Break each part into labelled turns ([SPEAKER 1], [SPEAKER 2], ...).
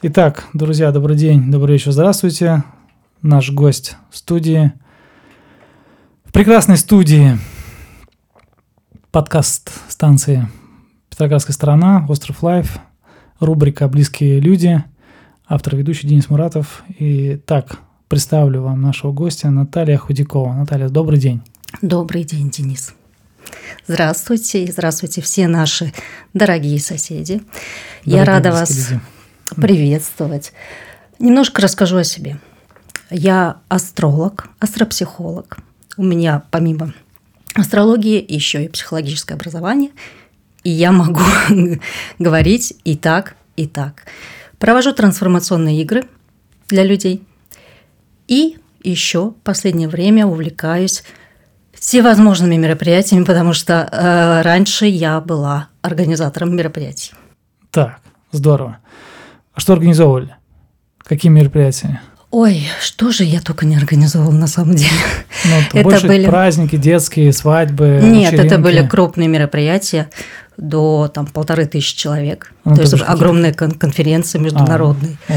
[SPEAKER 1] Итак, друзья, добрый день, добрый вечер, здравствуйте. Наш гость в студии. В прекрасной студии подкаст станции Петроградская сторона, Остров Life, рубрика «Близкие люди», автор ведущий Денис Муратов. И так, представлю вам нашего гостя Наталья Худякова. Наталья, добрый день.
[SPEAKER 2] Добрый день, Денис. Здравствуйте, и здравствуйте все наши дорогие соседи. Дорогие Я рада вас люди приветствовать. Немножко расскажу о себе. Я астролог, астропсихолог. У меня помимо астрологии еще и психологическое образование. И я могу говорить и так, и так. Провожу трансформационные игры для людей. И еще в последнее время увлекаюсь всевозможными мероприятиями, потому что э, раньше я была организатором мероприятий.
[SPEAKER 1] Так, здорово. А что организовывали? Какие мероприятия?
[SPEAKER 2] Ой, что же я только не организовала на самом деле.
[SPEAKER 1] Ну, это больше были праздники, детские, свадьбы.
[SPEAKER 2] Нет, вечеринки. это были крупные мероприятия до там полторы тысячи человек. Ну, то есть огромные кон- конференции международные. А,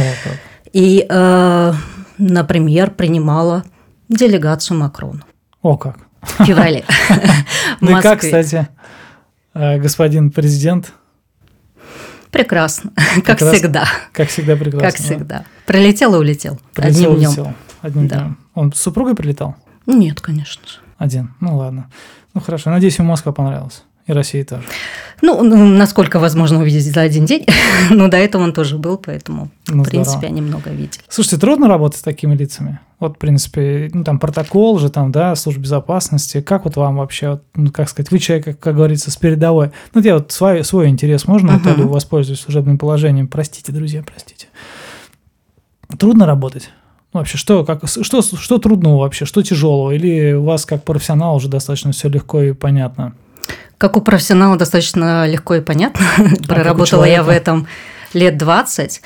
[SPEAKER 2] И, э, например, принимала делегацию Макрона.
[SPEAKER 1] О, как.
[SPEAKER 2] В феврале.
[SPEAKER 1] Ну и как, кстати, э, господин президент
[SPEAKER 2] Прекрасно, как раз, всегда.
[SPEAKER 1] Как всегда прекрасно.
[SPEAKER 2] Как всегда. Прилетел и улетел.
[SPEAKER 1] Прилетел одним улетел. Днем. Одним да. днем. Он с супругой прилетал?
[SPEAKER 2] Нет, конечно же.
[SPEAKER 1] Один. Ну ладно. Ну хорошо. Надеюсь, ему Москва понравилась. И России тоже.
[SPEAKER 2] Ну, ну, насколько возможно увидеть за один день. Но до этого он тоже был, поэтому, ну, в принципе, здорово. они много видели.
[SPEAKER 1] Слушайте, трудно работать с такими лицами? Вот, в принципе, ну, там протокол же, там, да, служба безопасности. Как вот вам вообще, вот, ну, как сказать, вы человек, как, как говорится, с передовой. Ну, я вот свой, свой интерес, можно, uh-huh. Наталью, воспользуюсь служебным положением? Простите, друзья, простите. Трудно работать? Ну, вообще, что, как, что, что трудного вообще, что тяжелого? Или у вас как профессионал уже достаточно все легко и понятно?
[SPEAKER 2] Как у профессионала достаточно легко и понятно. А Проработала я в этом лет 20.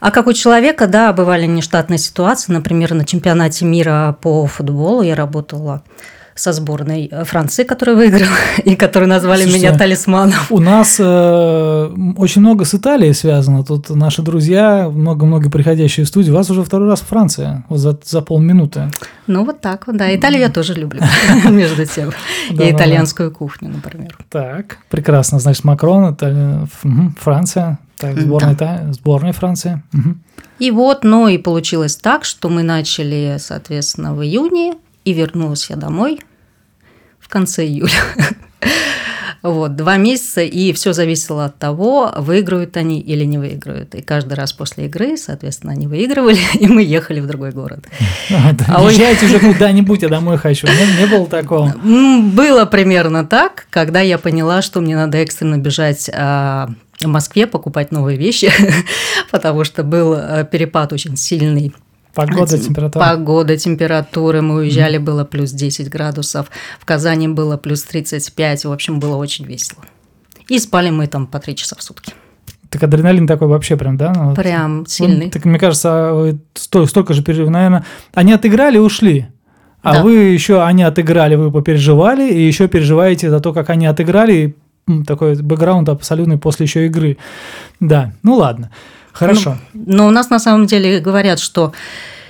[SPEAKER 2] А как у человека, да, бывали нештатные ситуации. Например, на чемпионате мира по футболу я работала со сборной э, Франции, которая выиграла, и которые назвали Слушайте, меня талисманом.
[SPEAKER 1] У нас э, очень много с Италией связано. Тут наши друзья, много-много приходящие в студию. У вас уже второй раз Франция, вот за, за полминуты.
[SPEAKER 2] Ну, вот так вот, да. Италию я тоже люблю, между тем. И итальянскую кухню, например.
[SPEAKER 1] Так, прекрасно. Значит, Макрон, Франция, так, сборная, да. сборная Франции.
[SPEAKER 2] И вот, ну и получилось так, что мы начали, соответственно, в июне, и вернулась я домой конце июля. Вот, два месяца, и все зависело от того, выиграют они или не выиграют. И каждый раз после игры, соответственно, они выигрывали, и мы ехали в другой город.
[SPEAKER 1] А, да, а Езжайте уже куда-нибудь, я домой хочу. Не, не было такого?
[SPEAKER 2] Было примерно так, когда я поняла, что мне надо экстренно бежать а, в Москве покупать новые вещи, потому что был а, перепад очень сильный
[SPEAKER 1] Погода, температура.
[SPEAKER 2] Погода, температура. Мы уезжали, mm. было плюс 10 градусов. В Казани было плюс 35. В общем, было очень весело. И спали мы там по 3 часа в сутки.
[SPEAKER 1] Так адреналин такой вообще прям, да?
[SPEAKER 2] Ну, прям вот, сильный.
[SPEAKER 1] Ну, так мне кажется, вы столько, столько же. Наверное, они отыграли и ушли. А да. вы еще, они отыграли, вы попереживали, и еще переживаете за то, как они отыграли, такой бэкграунд абсолютный после еще игры. Да, ну ладно. Хорошо.
[SPEAKER 2] Ну, но у нас на самом деле говорят, что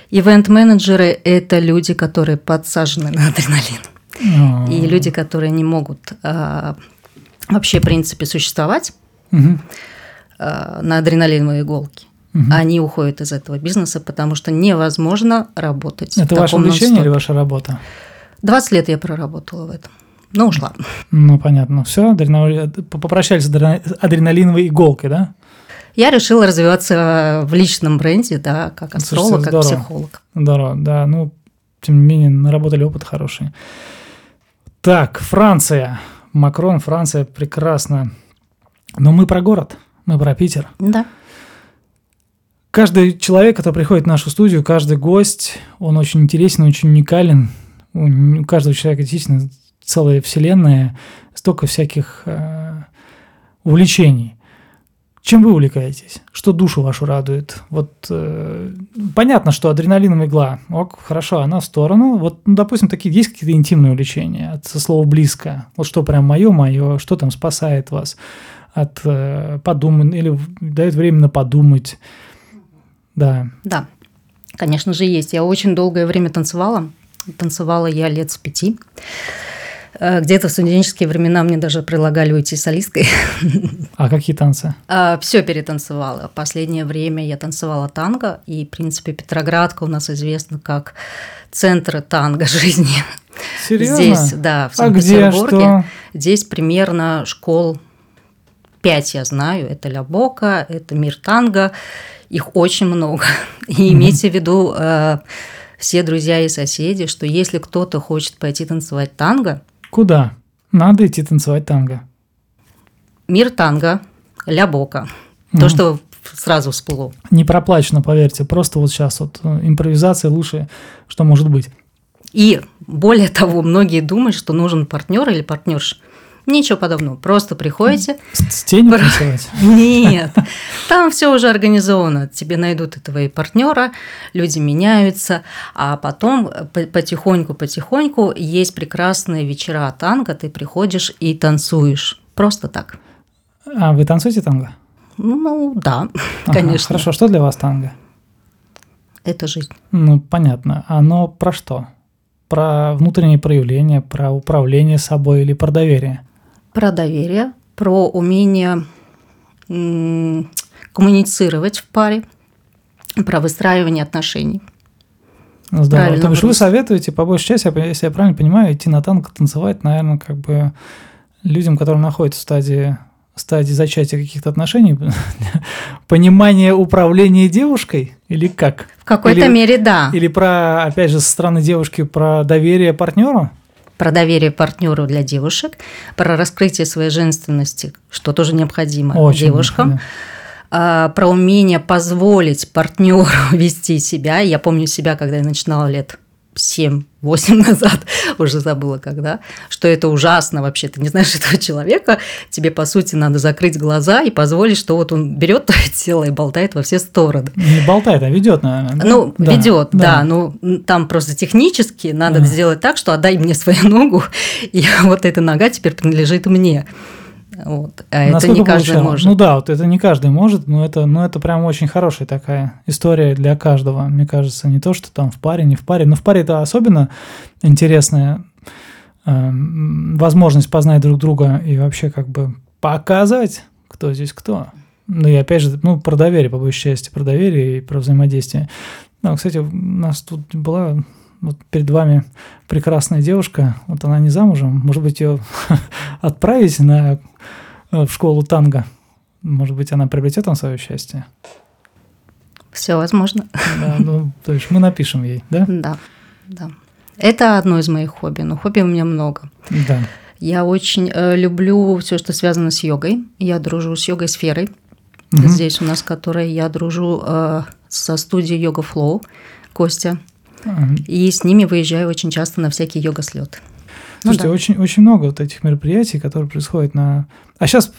[SPEAKER 2] ивент-менеджеры – это люди, которые подсажены на адреналин. Oh. И люди, которые не могут а, вообще, в принципе, существовать угу. а, на адреналиновой иголке. Угу. Они уходят из этого бизнеса, потому что невозможно работать.
[SPEAKER 1] Это ваше увлечение или ваша работа?
[SPEAKER 2] 20 лет я проработала в этом. Ну, ушла.
[SPEAKER 1] Ну, понятно. Все, попрощались с адреналиновой иголкой, да?
[SPEAKER 2] Я решила развиваться в личном бренде, да, как астролог, Слушайте, как здорово. психолог.
[SPEAKER 1] Здорово, да, ну, тем не менее, наработали опыт хороший. Так, Франция. Макрон, Франция, прекрасно. Но мы про город, мы про Питер.
[SPEAKER 2] Да.
[SPEAKER 1] Каждый человек, который приходит в нашу студию, каждый гость, он очень интересен, очень уникален. У каждого человека действительно целая вселенная, столько всяких э, увлечений. Чем вы увлекаетесь? Что душу вашу радует? Вот э, понятно, что адреналиновая игла, ок, хорошо, она в сторону. Вот, ну, допустим, такие есть какие-то интимные увлечения, от, со слова близко. Вот что прям мое, мое, что там спасает вас от э, подумать или дает время на подумать. Да.
[SPEAKER 2] Да, конечно же, есть. Я очень долгое время танцевала. Танцевала я лет с пяти. Э, где-то в студенческие времена мне даже предлагали уйти солисткой.
[SPEAKER 1] А какие танцы?
[SPEAKER 2] А, Все перетанцевала. Последнее время я танцевала танго, и, в принципе, Петроградка у нас известна как центр танго жизни.
[SPEAKER 1] Серьезно?
[SPEAKER 2] Здесь, да, в Санкт-Петербурге. А где, что? Здесь примерно школ пять я знаю. Это Лябока, это Мир танго. Их очень много. И имейте в виду, э, все друзья и соседи, что если кто-то хочет пойти танцевать танго,
[SPEAKER 1] Куда? Надо идти танцевать танго.
[SPEAKER 2] Мир танго, ля бока. Mm. То, что сразу всплыло.
[SPEAKER 1] Не проплачено, поверьте. Просто вот сейчас вот э, импровизация лучшее, что может быть.
[SPEAKER 2] И более того, многие думают, что нужен партнер или партнерша. Ничего подобного. Просто приходите.
[SPEAKER 1] С тенью танцевать?
[SPEAKER 2] Нет. Там все уже организовано. Тебе найдут и партнера, люди меняются, а потом потихоньку-потихоньку есть прекрасные вечера танго, ты приходишь и танцуешь. Просто так.
[SPEAKER 1] А вы танцуете танго?
[SPEAKER 2] Ну, да, ага, конечно.
[SPEAKER 1] Хорошо, что для вас танго?
[SPEAKER 2] Это жизнь.
[SPEAKER 1] Ну, понятно. Оно про что? Про внутренние проявления, про управление собой или про доверие?
[SPEAKER 2] Про доверие, про умение коммуницировать в паре, про выстраивание отношений.
[SPEAKER 1] Ну, здорово. То есть вы советуете, по большей части, если я правильно понимаю, идти на танго танцевать, наверное, как бы людям, которые находятся в стадии стадии зачатия каких-то отношений, понимание управления девушкой или как?
[SPEAKER 2] В какой-то мере, да.
[SPEAKER 1] Или про, опять же, со стороны девушки про доверие партнеру?
[SPEAKER 2] Про доверие партнеру для девушек, про раскрытие своей женственности, что тоже необходимо Очень девушкам. Необходимо про умение позволить партнеру вести себя. Я помню себя, когда я начинала лет 7-8 назад, уже забыла когда, что это ужасно вообще, ты не знаешь этого человека, тебе, по сути, надо закрыть глаза и позволить, что вот он берет твое тело и болтает во все стороны.
[SPEAKER 1] Не болтает, а ведет, наверное. Да?
[SPEAKER 2] Ну, да, ведет, да. да, ну там просто технически надо да. сделать так, что отдай мне свою ногу, и вот эта нога теперь принадлежит мне. Вот. А это не каждый получалось? может.
[SPEAKER 1] Ну да, вот это не каждый может, но это, но это прям очень хорошая такая история для каждого, мне кажется. Не то, что там в паре, не в паре. Но в паре это особенно интересная э, возможность познать друг друга и вообще как бы показать, кто здесь кто. Ну и опять же, ну, про доверие, по большей части, про доверие и про взаимодействие. Ну, кстати, у нас тут была вот перед вами прекрасная девушка, вот она не замужем, может быть, ее отправить на, э, в школу танго, может быть, она приобретет там свое счастье.
[SPEAKER 2] Все возможно.
[SPEAKER 1] Да, ну, то есть мы напишем ей, да?
[SPEAKER 2] Да, да. Это одно из моих хобби, но хобби у меня много.
[SPEAKER 1] Да.
[SPEAKER 2] Я очень э, люблю все, что связано с йогой. Я дружу с йогой сферой. Угу. Здесь у нас, которая я дружу э, со студией Йога Flow. Костя и с ними выезжаю очень часто на всякие йога-слеты.
[SPEAKER 1] Ну Слушайте, ну, да. очень, очень много вот этих мероприятий, которые происходят на... А сейчас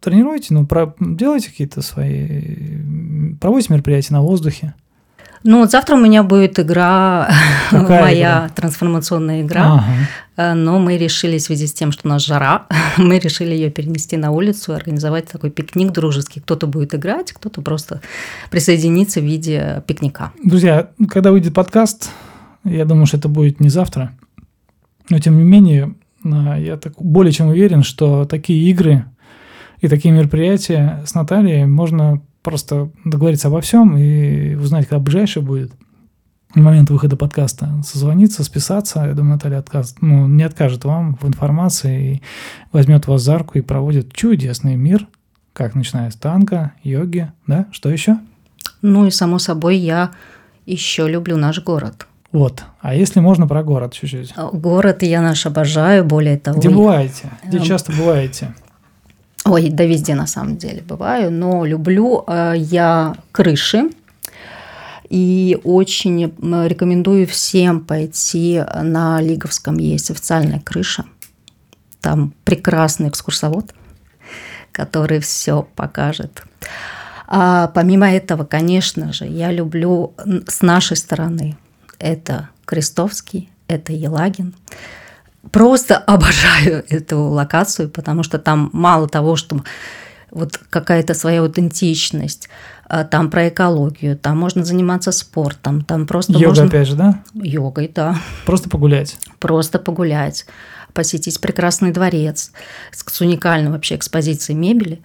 [SPEAKER 1] тренируете, ну, про... делаете какие-то свои... Проводите мероприятия на воздухе?
[SPEAKER 2] Ну, вот завтра у меня будет игра, моя игра? трансформационная игра, ага. Э, но мы решили в связи с тем, что у нас жара, мы решили ее перенести на улицу и организовать такой пикник дружеский. Кто-то будет играть, кто-то просто присоединится в виде пикника.
[SPEAKER 1] Друзья, когда выйдет подкаст, я думаю, что это будет не завтра, но тем не менее, э, я так более чем уверен, что такие игры и такие мероприятия с Натальей можно просто договориться обо всем и узнать, когда ближайший будет момент выхода подкаста, созвониться, списаться. Я думаю, Наталья отказ, ну, не откажет вам в информации и возьмет вас за руку и проводит чудесный мир, как начиная с танка, йоги, да? Что еще?
[SPEAKER 2] Ну и, само собой, я еще люблю наш город.
[SPEAKER 1] Вот. А если можно про город чуть-чуть?
[SPEAKER 2] Город я наш обожаю, более того.
[SPEAKER 1] Где бываете? Где эм, часто бываете?
[SPEAKER 2] Ой, да везде на самом деле бываю, но люблю э, я крыши. И очень рекомендую всем пойти на Лиговском. Есть официальная крыша. Там прекрасный экскурсовод, который все покажет. А помимо этого, конечно же, я люблю с нашей стороны. Это Крестовский, это Елагин просто обожаю эту локацию, потому что там мало того, что вот какая-то своя аутентичность. А, там про экологию, там можно заниматься спортом, там просто
[SPEAKER 1] Йога
[SPEAKER 2] можно...
[SPEAKER 1] опять же, да?
[SPEAKER 2] Йогой, да.
[SPEAKER 1] Просто погулять.
[SPEAKER 2] Просто погулять, посетить прекрасный дворец с уникальной вообще экспозицией мебели.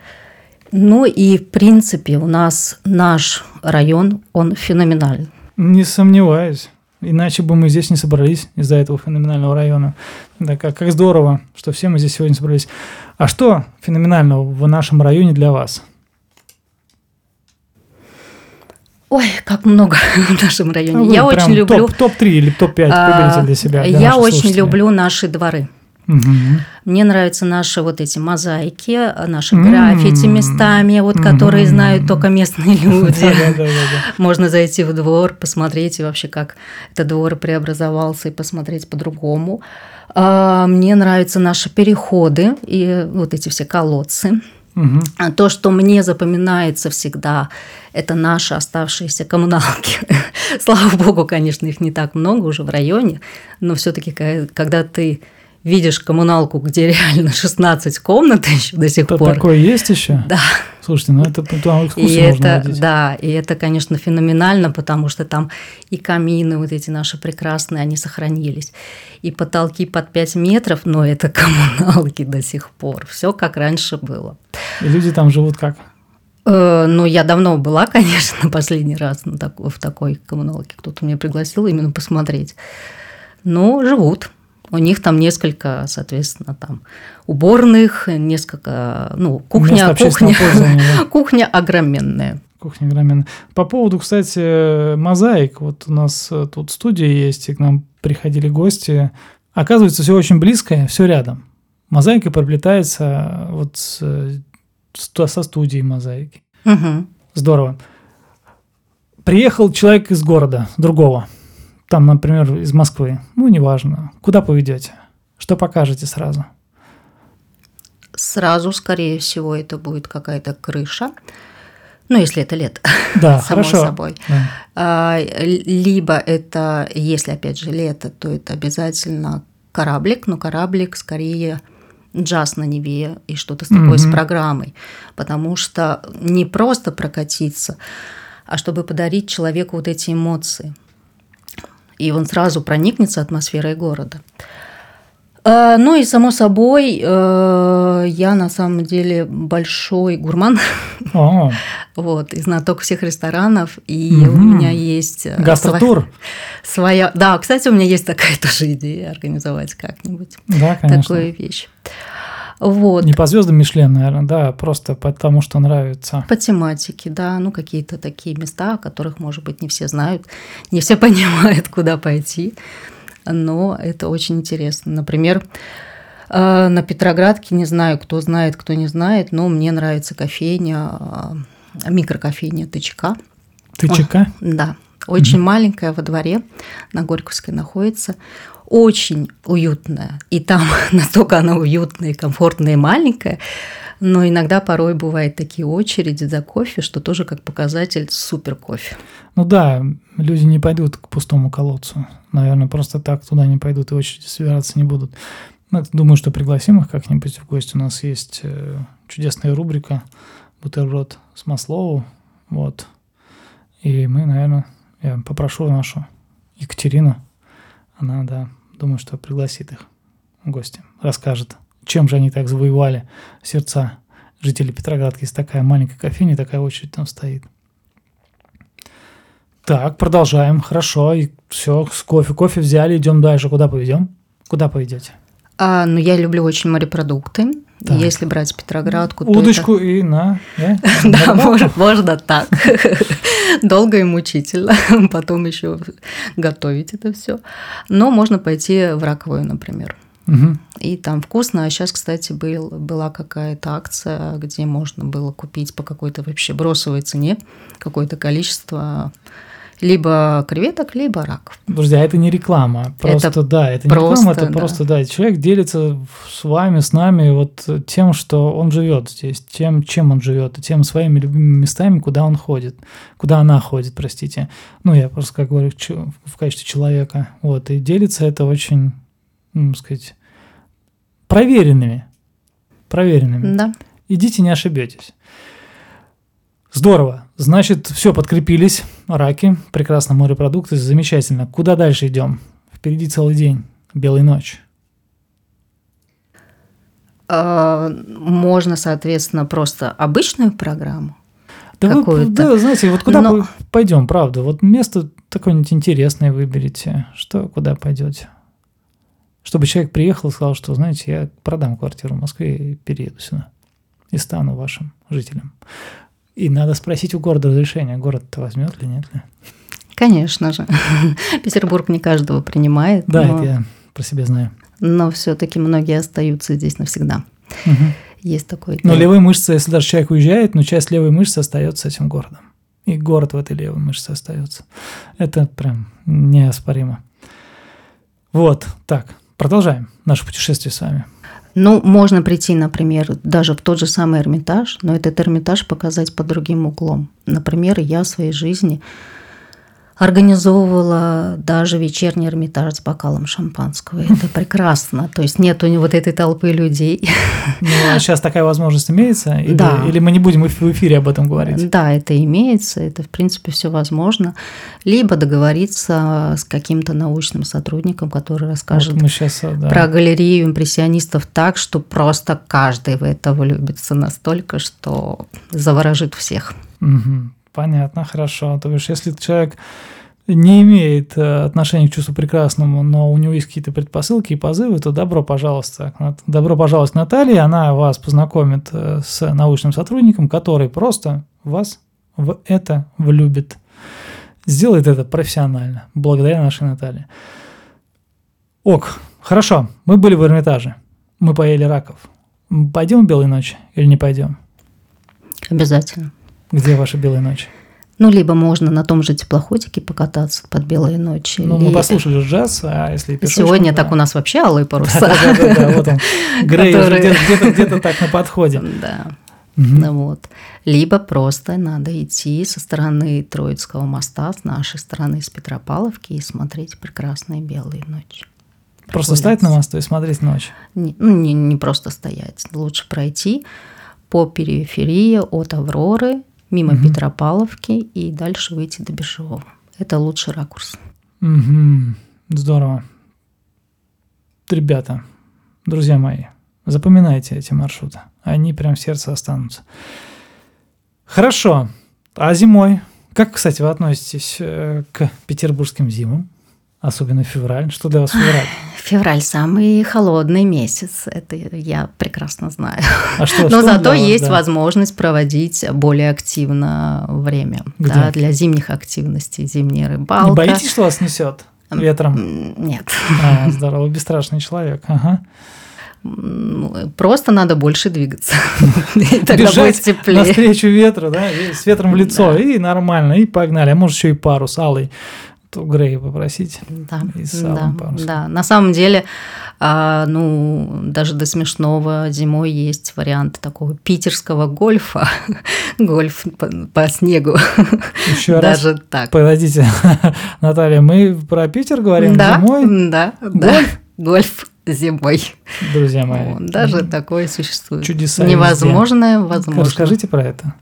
[SPEAKER 2] Ну и, в принципе, у нас наш район, он феноменальный.
[SPEAKER 1] Не сомневаюсь. Иначе бы мы здесь не собрались из-за этого феноменального района. Да, как, как здорово, что все мы здесь сегодня собрались. А что феноменального в нашем районе для вас?
[SPEAKER 2] Ой, как много в нашем районе. Ну, я очень люблю...
[SPEAKER 1] Топ-3 топ или топ-5 выберите для себя. Для
[SPEAKER 2] я очень люблю наши дворы. Угу. Мне нравятся наши вот эти мозаики, наши граффити местами, вот которые знают только местные люди. Можно зайти в двор, посмотреть вообще, как этот двор преобразовался и посмотреть по-другому. А, мне нравятся наши переходы и вот эти все колодцы. Угу. То, что мне запоминается всегда, это наши оставшиеся коммуналки. Слава богу, конечно, их не так много уже в районе, но все-таки, когда ты видишь коммуналку, где реально 16 комнат еще до сих
[SPEAKER 1] это
[SPEAKER 2] пор.
[SPEAKER 1] Такое есть еще?
[SPEAKER 2] Да.
[SPEAKER 1] Слушайте, ну это там
[SPEAKER 2] и это, водить. Да, и это, конечно, феноменально, потому что там и камины вот эти наши прекрасные, они сохранились. И потолки под 5 метров, но это коммуналки до сих пор. Все как раньше было.
[SPEAKER 1] И люди там живут как?
[SPEAKER 2] Э, ну, я давно была, конечно, последний раз на так, в такой коммуналке. Кто-то меня пригласил именно посмотреть. Но живут. У них там несколько, соответственно, там уборных, несколько, ну, кухня, кухня, да. кухня огроменная.
[SPEAKER 1] Кухня огроменная. По поводу, кстати, мозаик. Вот у нас э, тут студия есть, и к нам приходили гости. Оказывается, все очень близкое, все рядом. Мозаика проплетается вот с, со студией мозаики.
[SPEAKER 2] Угу.
[SPEAKER 1] Здорово. Приехал человек из города, другого – там, например, из Москвы, ну, неважно, куда поведете, что покажете сразу?
[SPEAKER 2] Сразу, скорее всего, это будет какая-то крыша, ну, если это лето,
[SPEAKER 1] да,
[SPEAKER 2] само
[SPEAKER 1] хорошо.
[SPEAKER 2] собой. Да. А, либо это, если опять же лето, то это обязательно кораблик, но кораблик скорее джаз на Неве и что-то с такой, mm-hmm. с программой, потому что не просто прокатиться, а чтобы подарить человеку вот эти эмоции – и он сразу проникнется атмосферой города. А, ну и само собой, э, я на самом деле большой гурман.
[SPEAKER 1] О.
[SPEAKER 2] Вот, и знаток всех ресторанов, и у меня есть...
[SPEAKER 1] Э, Гастротур?
[SPEAKER 2] Своя... Да, кстати, у меня есть такая тоже идея организовать как-нибудь
[SPEAKER 1] да, конечно.
[SPEAKER 2] такую вещь. Вот.
[SPEAKER 1] Не по звездам Мишлен, наверное, да, просто потому что нравится.
[SPEAKER 2] По тематике, да, ну какие-то такие места, о которых, может быть, не все знают, не все понимают, куда пойти, но это очень интересно. Например, э, на Петроградке, не знаю, кто знает, кто не знает, но мне нравится кофейня, э, микрокофейня ТЧК.
[SPEAKER 1] ТЧК?
[SPEAKER 2] Да, очень mm маленькая во дворе, на Горьковской находится очень уютная. И там настолько она уютная, комфортная и маленькая, но иногда порой бывают такие очереди за кофе, что тоже как показатель супер кофе.
[SPEAKER 1] Ну да, люди не пойдут к пустому колодцу. Наверное, просто так туда не пойдут и очереди собираться не будут. Ну, думаю, что пригласим их как-нибудь в гости. У нас есть э, чудесная рубрика «Бутерброд с Маслову». Вот. И мы, наверное, я попрошу нашу Екатерину, она, да, Думаю, что пригласит их в гости, расскажет, чем же они так завоевали сердца жителей Петроградки, если такая маленькая кофейня, такая очередь там стоит. Так, продолжаем. Хорошо. И все, с кофе. Кофе взяли, идем дальше. Куда поведем? Куда поведете?
[SPEAKER 2] А, ну, я люблю очень морепродукты. Так. Если брать Петроградку,
[SPEAKER 1] Удочку то это... и на.
[SPEAKER 2] Да, можно, можно так. Долго и мучительно. Потом еще готовить это все. Но можно пойти в раковую, например.
[SPEAKER 1] Угу.
[SPEAKER 2] И там вкусно. А сейчас, кстати, был, была какая-то акция, где можно было купить по какой-то вообще бросовой цене какое-то количество либо креветок, либо.
[SPEAKER 1] Друзья, а это не реклама. Просто это да, это не просто, реклама, это да. просто да. Человек делится с вами, с нами вот тем, что он живет здесь, тем, чем он живет, и тем своими любимыми местами, куда он ходит, куда она ходит, простите. Ну, я просто как говорю в качестве человека. Вот, и делится это очень, ну, сказать, проверенными. Проверенными.
[SPEAKER 2] Да.
[SPEAKER 1] Идите, не ошибетесь. Здорово. Значит, все, подкрепились. Раки, прекрасно морепродукты, замечательно. Куда дальше идем? Впереди целый день. Белая ночь.
[SPEAKER 2] А, можно, соответственно, просто обычную программу.
[SPEAKER 1] Да, вы, да, знаете, вот куда Но... пойдем, правда? Вот место такое-нибудь интересное выберите. Что, куда пойдете? Чтобы человек приехал и сказал, что, знаете, я продам квартиру в Москве и перееду сюда. И стану вашим жителем. И надо спросить у города разрешения, город-то возьмет ли, нет ли.
[SPEAKER 2] Конечно же. Петербург не каждого принимает.
[SPEAKER 1] Да, но... это я про себя знаю.
[SPEAKER 2] Но все-таки многие остаются здесь навсегда.
[SPEAKER 1] Угу.
[SPEAKER 2] Есть такой.
[SPEAKER 1] Но левая мышца, если даже человек уезжает, но часть левой мышцы остается этим городом. И город в этой левой мышце остается. Это прям неоспоримо. Вот, так, продолжаем наше путешествие с вами.
[SPEAKER 2] Ну, можно прийти, например, даже в тот же самый Эрмитаж, но этот Эрмитаж показать под другим углом. Например, я в своей жизни организовывала даже вечерний Эрмитаж с бокалом шампанского. Это прекрасно. То есть нет у него вот этой толпы людей.
[SPEAKER 1] Ну, а сейчас такая возможность имеется? Или,
[SPEAKER 2] да.
[SPEAKER 1] Или мы не будем в эфире об этом говорить?
[SPEAKER 2] Да, это имеется. Это, в принципе, все возможно. Либо договориться с каким-то научным сотрудником, который расскажет вот сейчас, да. про галерею импрессионистов так, что просто каждый в это влюбится настолько, что заворожит всех.
[SPEAKER 1] Угу. Понятно, хорошо. То есть, если человек не имеет э, отношения к чувству прекрасному, но у него есть какие-то предпосылки и позывы, то добро пожаловать. Добро пожаловать к Наталье, она вас познакомит э, с научным сотрудником, который просто вас в это влюбит. Сделает это профессионально, благодаря нашей Наталье. Ок, хорошо, мы были в Эрмитаже, мы поели раков. Пойдем в Белой ночи или не пойдем?
[SPEAKER 2] Обязательно.
[SPEAKER 1] Где ваша белая ночь?
[SPEAKER 2] Ну, либо можно на том же теплоходике покататься под белые ночи.
[SPEAKER 1] Ну, мы послушали джаз, а если
[SPEAKER 2] пешочком, Сегодня да. так у нас вообще алые паруса.
[SPEAKER 1] Да-да-да, вот он, Грей где-то так на подходе.
[SPEAKER 2] Да. Ну, вот. Либо просто надо идти со стороны Троицкого моста, с нашей стороны, с Петропавловки, и смотреть прекрасные белые ночи.
[SPEAKER 1] Просто стоять на мосту и смотреть ночь?
[SPEAKER 2] Не, ну, не, не просто стоять. Лучше пройти по периферии от Авроры мимо угу. Петропавловки и дальше выйти до Бежевого. Это лучший ракурс.
[SPEAKER 1] Угу. Здорово. Ребята, друзья мои, запоминайте эти маршруты. Они прям в сердце останутся. Хорошо. А зимой? Как, кстати, вы относитесь э, к петербургским зимам? Особенно февраль. Что для вас февраль?
[SPEAKER 2] Февраль самый холодный месяц. Это я прекрасно знаю.
[SPEAKER 1] А что,
[SPEAKER 2] Но
[SPEAKER 1] что
[SPEAKER 2] зато вас, есть да? возможность проводить более активно время да, для зимних активностей, зимняя рыбалка.
[SPEAKER 1] Не боитесь, что вас несет ветром?
[SPEAKER 2] Нет.
[SPEAKER 1] А, здорово, бесстрашный человек. Ага.
[SPEAKER 2] Просто надо больше двигаться.
[SPEAKER 1] Тогда будет теплее. навстречу ветру, да, с ветром в лицо, и нормально, и погнали. А может, еще и парус алый то Грея попросить.
[SPEAKER 2] Да, да, да. На самом деле, а, ну, даже до смешного зимой есть вариант такого питерского гольфа. Гольф по, по снегу.
[SPEAKER 1] Еще
[SPEAKER 2] даже
[SPEAKER 1] раз.
[SPEAKER 2] так.
[SPEAKER 1] Подождите, Наталья, мы про Питер говорим
[SPEAKER 2] да,
[SPEAKER 1] зимой?
[SPEAKER 2] Да, да. Гольф зимой.
[SPEAKER 1] Друзья мои.
[SPEAKER 2] Даже такое существует.
[SPEAKER 1] Чудеса.
[SPEAKER 2] Невозможное, возможно.
[SPEAKER 1] Расскажите про это.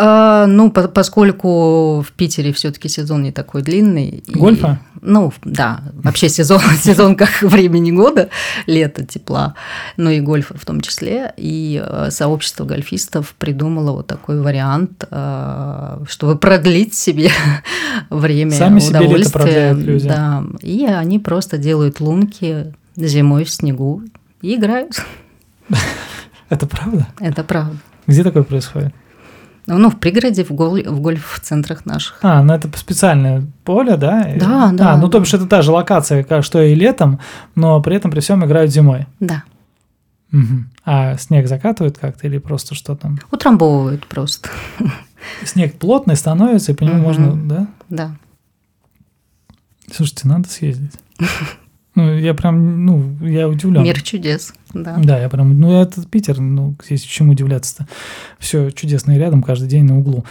[SPEAKER 2] А, ну, по поскольку в Питере все-таки сезон не такой длинный.
[SPEAKER 1] Гольфа?
[SPEAKER 2] И, ну, да, вообще сезон, сезон как времени года, лето, тепла, ну и гольфа в том числе. И э, сообщество гольфистов придумало вот такой вариант, э, чтобы продлить себе время
[SPEAKER 1] Сами удовольствия. Себе люди.
[SPEAKER 2] Да, и они просто делают лунки зимой в снегу и играют.
[SPEAKER 1] Это правда?
[SPEAKER 2] Это правда.
[SPEAKER 1] Где такое происходит?
[SPEAKER 2] Ну, в пригороде, в, гол... в гольф-центрах наших.
[SPEAKER 1] А, ну это специальное поле, да?
[SPEAKER 2] Да, да.
[SPEAKER 1] А, ну то бишь это та же локация, как что и летом, но при этом при всем играют зимой.
[SPEAKER 2] Да.
[SPEAKER 1] Угу. А снег закатывают как-то или просто что там?
[SPEAKER 2] Утрамбовывают просто.
[SPEAKER 1] Снег плотный становится, и по нему угу. можно, да?
[SPEAKER 2] Да.
[SPEAKER 1] Слушайте, надо съездить. Ну, я прям, ну, я удивлен.
[SPEAKER 2] Мир чудес, да.
[SPEAKER 1] Да, я прям, ну, это Питер, ну, здесь чему удивляться-то? Все чудесное рядом, каждый день на углу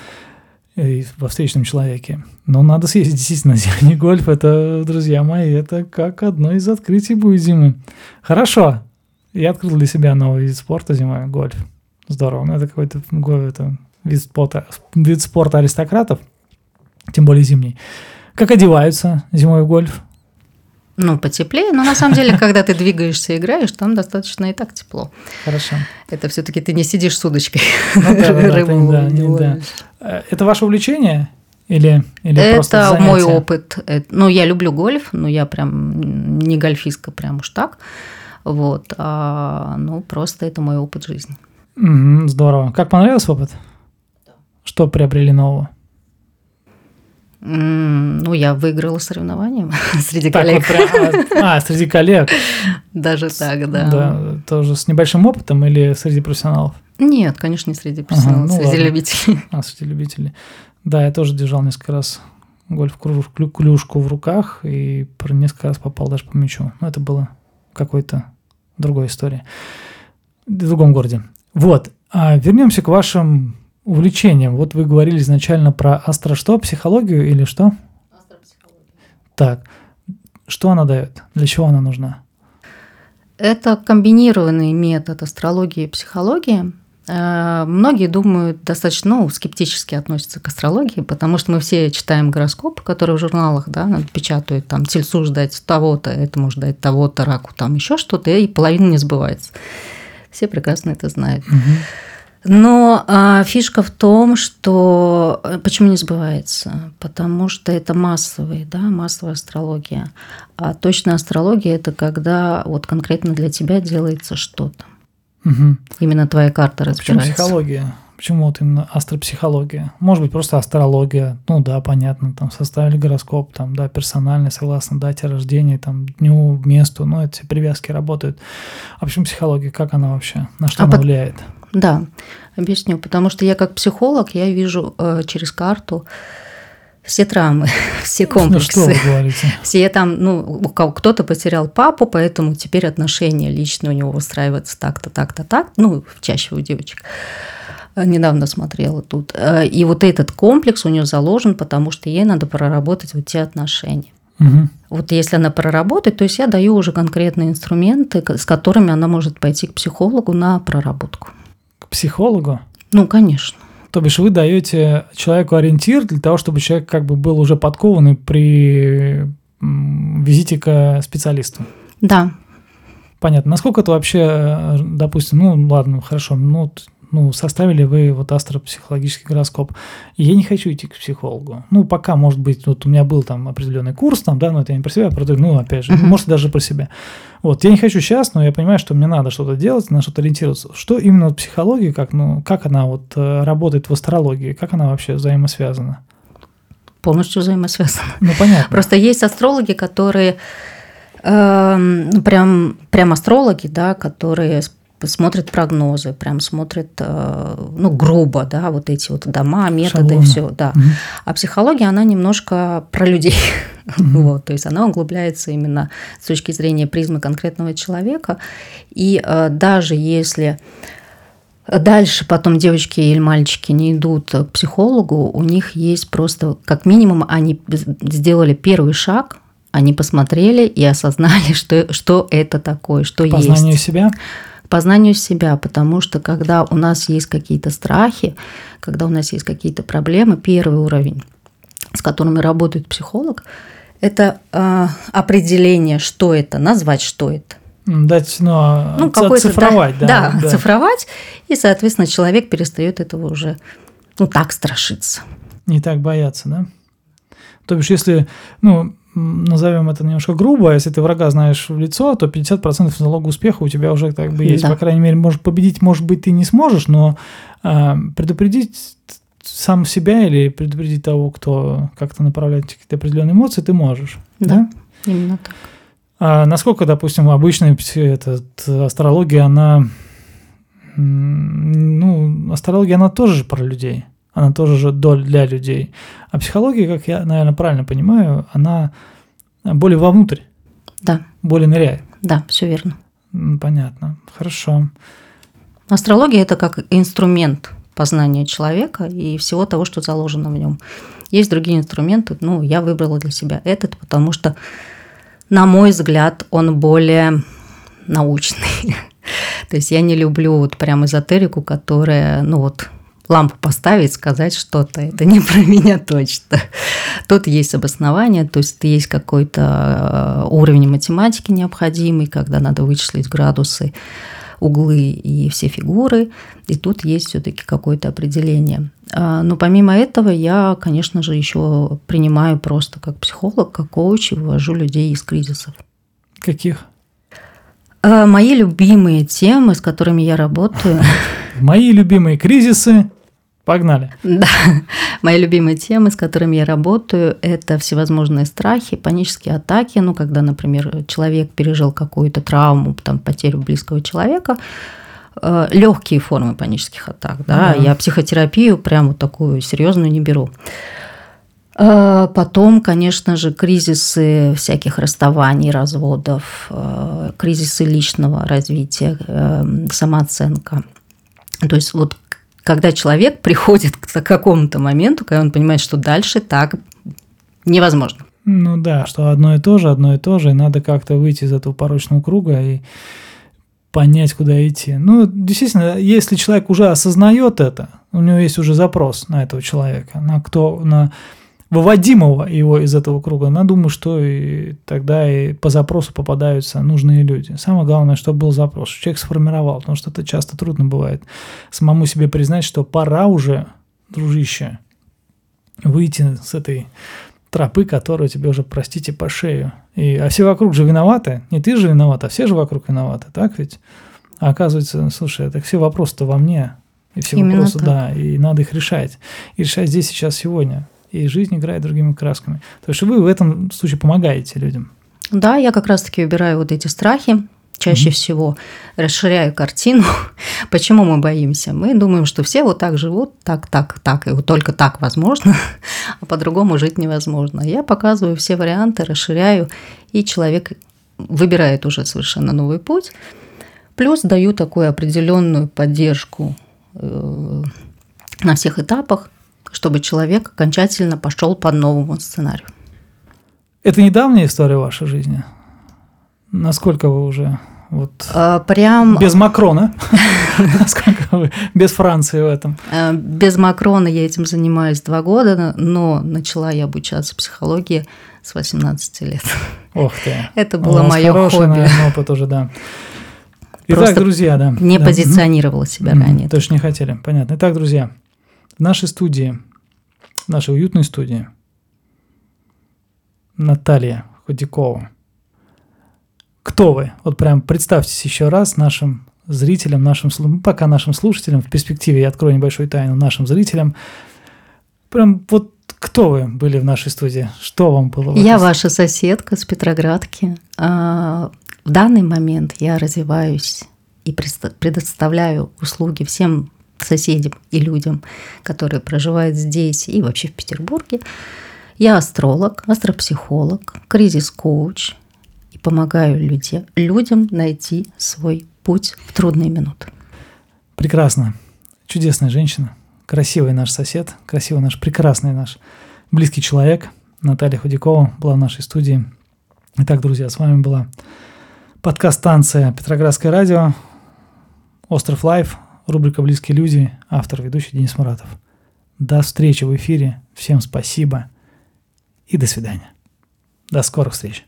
[SPEAKER 1] и во встречном человеке. Но надо съездить действительно зимний гольф. Это, друзья мои, это как одно из открытий будет зимы. Хорошо. Я открыл для себя новый вид спорта зимой, гольф. Здорово. Ну, это какой-то это вид спорта, вид спорта аристократов, тем более зимний. Как одеваются зимой в гольф?
[SPEAKER 2] Ну, потеплее, но на самом деле, когда ты двигаешься и играешь, там достаточно и так тепло.
[SPEAKER 1] Хорошо.
[SPEAKER 2] Это все-таки ты не сидишь с удочкой.
[SPEAKER 1] Ну, да, рыбу да, да, да. Это ваше увлечение? Или, или
[SPEAKER 2] это мой опыт. Э, ну, я люблю гольф, но я прям не гольфистка, прям уж так. Вот. А, ну, просто это мой опыт жизни.
[SPEAKER 1] Mm-hmm, здорово. Как понравился опыт? Да. Что приобрели нового?
[SPEAKER 2] Ну, я выиграла соревнования среди так коллег.
[SPEAKER 1] Вот прям, а, среди коллег.
[SPEAKER 2] Даже так, да.
[SPEAKER 1] Да, тоже с небольшим опытом или среди профессионалов?
[SPEAKER 2] Нет, конечно, не среди профессионалов, ага, ну среди ладно. любителей.
[SPEAKER 1] А, среди любителей. Да, я тоже держал несколько раз гольф-клюшку в руках и несколько раз попал даже по мячу. Но это было какой-то другой истории. В другом городе. Вот. А вернемся к вашим увлечениям. Вот вы говорили изначально про астро что, психологию или что? Астропсихология. Так, что она дает? Для чего она нужна?
[SPEAKER 2] Это комбинированный метод астрологии и психологии. Э, многие думают достаточно ну, скептически относятся к астрологии, потому что мы все читаем гороскопы, которые в журналах да, печатают, там, тельцу ждать того-то, этому ждать того-то, раку, там еще что-то, и половина не сбывается. Все прекрасно это знают. Угу. Но а, фишка в том, что э, почему не сбывается? Потому что это массовый, да, массовая астрология. А точная астрология это когда вот конкретно для тебя делается что-то. Угу. Именно твоя карта а разбирается.
[SPEAKER 1] Почему психология? Почему вот именно астропсихология? Может быть, просто астрология. Ну да, понятно, там составили гороскоп, там, да, персональный, согласно дате рождения, там, дню, месту, ну, эти привязки работают. А почему психология? Как она вообще? На что а она под... влияет?
[SPEAKER 2] Да, объясню. Потому что я как психолог, я вижу э, через карту все травмы, все комплексы. Ну, что вы говорите? Все там, ну, кто-то потерял папу, поэтому теперь отношения лично у него выстраиваются так-то, так-то, так. Ну, чаще у девочек. Э, недавно смотрела тут. Э, и вот этот комплекс у нее заложен, потому что ей надо проработать вот те отношения. Угу. Вот если она проработает, то есть я даю уже конкретные инструменты, с которыми она может пойти к психологу на проработку
[SPEAKER 1] психологу?
[SPEAKER 2] Ну, конечно.
[SPEAKER 1] То бишь вы даете человеку ориентир для того, чтобы человек как бы был уже подкованный при визите к специалисту?
[SPEAKER 2] Да.
[SPEAKER 1] Понятно. Насколько это вообще, э, допустим, ну ладно, хорошо, ну ну, составили вы вот астропсихологический гороскоп, и я не хочу идти к психологу. Ну, пока, может быть, вот у меня был там определенный курс, там, да, но это я не про себя, а про, ну, опять же, uh-huh. может, даже про себя. Вот, я не хочу сейчас, но я понимаю, что мне надо что-то делать, на что-то ориентироваться. Что именно вот психология, как, ну, как она вот э, работает в астрологии, как она вообще взаимосвязана?
[SPEAKER 2] Полностью взаимосвязана.
[SPEAKER 1] Ну, понятно.
[SPEAKER 2] Просто есть астрологи, которые э, прям, прям астрологи, да, которые смотрит прогнозы, прям смотрит, э, ну, грубо, да, вот эти вот дома, методы, Шаблоны. все, да. Угу. А психология, она немножко про людей. Угу. Вот, то есть она углубляется именно с точки зрения призмы конкретного человека. И э, даже если дальше потом девочки или мальчики не идут к психологу, у них есть просто, как минимум, они сделали первый шаг, они посмотрели и осознали, что, что это такое, что
[SPEAKER 1] Познанию есть. Познанию себя?
[SPEAKER 2] Познанию себя, потому что когда у нас есть какие-то страхи, когда у нас есть какие-то проблемы, первый уровень, с которыми работает психолог, это э, определение, что это, назвать, что это.
[SPEAKER 1] Дать, ну, а ну цифровать,
[SPEAKER 2] да, да, да, цифровать, и, соответственно, человек перестает этого уже, ну, так страшиться.
[SPEAKER 1] Не так бояться, да? То бишь, если, ну, назовем это немножко грубо, если ты врага знаешь в лицо, то 50% залога успеха у тебя уже как бы есть. Да. По крайней мере, может победить, может быть, ты не сможешь, но э, предупредить сам себя или предупредить того, кто как-то направляет какие-то определенные эмоции, ты можешь.
[SPEAKER 2] Да, да? именно так.
[SPEAKER 1] А насколько, допустим, обычная этот, астрология, она, ну, астрология, она тоже про людей она тоже же доль для людей. А психология, как я, наверное, правильно понимаю, она более вовнутрь.
[SPEAKER 2] Да.
[SPEAKER 1] Более ныряет.
[SPEAKER 2] Да, все верно.
[SPEAKER 1] Понятно. Хорошо.
[SPEAKER 2] Астрология – это как инструмент познания человека и всего того, что заложено в нем. Есть другие инструменты, ну, я выбрала для себя этот, потому что, на мой взгляд, он более научный. То есть я не люблю вот прям эзотерику, которая, ну вот, лампу поставить, сказать что-то. Это не про меня точно. Тут есть обоснование, то есть есть какой-то э, уровень математики необходимый, когда надо вычислить градусы, углы и все фигуры. И тут есть все-таки какое-то определение. А, но помимо этого я, конечно же, еще принимаю просто как психолог, как коуч и вывожу людей из кризисов.
[SPEAKER 1] Каких?
[SPEAKER 2] А, мои любимые темы, с которыми я работаю.
[SPEAKER 1] Мои любимые кризисы Погнали.
[SPEAKER 2] Да. Мои любимые темы, с которыми я работаю, это всевозможные страхи, панические атаки. Ну, когда, например, человек пережил какую-то травму, там, потерю близкого человека, э, легкие формы панических атак. Да? да. Я психотерапию прямо такую серьезную не беру. Э, потом, конечно же, кризисы всяких расставаний, разводов, э, кризисы личного развития, самооценка. То есть вот когда человек приходит к какому-то моменту, когда он понимает, что дальше так невозможно.
[SPEAKER 1] Ну да, что одно и то же, одно и то же, и надо как-то выйти из этого порочного круга и понять, куда идти. Ну, действительно, если человек уже осознает это, у него есть уже запрос на этого человека, на кто, на выводимого его из этого круга, но думаю, что и тогда и по запросу попадаются нужные люди. Самое главное, чтобы был запрос, что человек сформировал, потому что это часто трудно бывает. Самому себе признать, что пора уже, дружище, выйти с этой тропы, которая тебе уже, простите, по шею. И, а все вокруг же виноваты. Не ты же виноват, а все же вокруг виноваты, так ведь? А оказывается, слушай, так все вопросы-то во мне. И все Именно вопросы, так. да, и надо их решать. И решать здесь, сейчас, сегодня и жизнь играет другими красками. То есть вы в этом случае помогаете людям.
[SPEAKER 2] Да, я как раз-таки убираю вот эти страхи, чаще mm-hmm. всего расширяю картину. Почему мы боимся? Мы думаем, что все вот так живут, так, так, так, и вот только так возможно, а по-другому жить невозможно. Я показываю все варианты, расширяю, и человек выбирает уже совершенно новый путь. Плюс даю такую определенную поддержку э, на всех этапах, чтобы человек окончательно пошел по новому сценарию.
[SPEAKER 1] Это недавняя история вашей жизни? Насколько вы уже вот
[SPEAKER 2] а, прям
[SPEAKER 1] без Макрона, насколько вы без Франции в этом?
[SPEAKER 2] А, без Макрона я этим занимаюсь два года, но начала я обучаться психологии с 18 лет.
[SPEAKER 1] Ох ты!
[SPEAKER 2] Это было мое хобби.
[SPEAKER 1] Наверное, опыт уже, да. Итак, друзья, да.
[SPEAKER 2] Не да. позиционировала себя ранее.
[SPEAKER 1] Точно не хотели, понятно. Итак, друзья, в нашей студии, в нашей уютной студии, Наталья Худякова. Кто вы? Вот прям представьтесь еще раз нашим зрителям, нашим, ну, пока нашим слушателям, в перспективе я открою небольшую тайну нашим зрителям. Прям вот кто вы были в нашей студии? Что вам было?
[SPEAKER 2] Я ваша соседка с Петроградки. А, в данный момент я развиваюсь и предоставляю услуги всем соседям и людям, которые проживают здесь и вообще в Петербурге. Я астролог, астропсихолог, кризис-коуч и помогаю люди, людям найти свой путь в трудные минуты.
[SPEAKER 1] Прекрасно. Чудесная женщина, красивый наш сосед, красивый наш, прекрасный наш близкий человек. Наталья Худякова была в нашей студии. Итак, друзья, с вами была подкаст-станция Петроградское радио, Остров Life, Рубрика «Близкие люди», автор, ведущий Денис Муратов. До встречи в эфире. Всем спасибо и до свидания. До скорых встреч.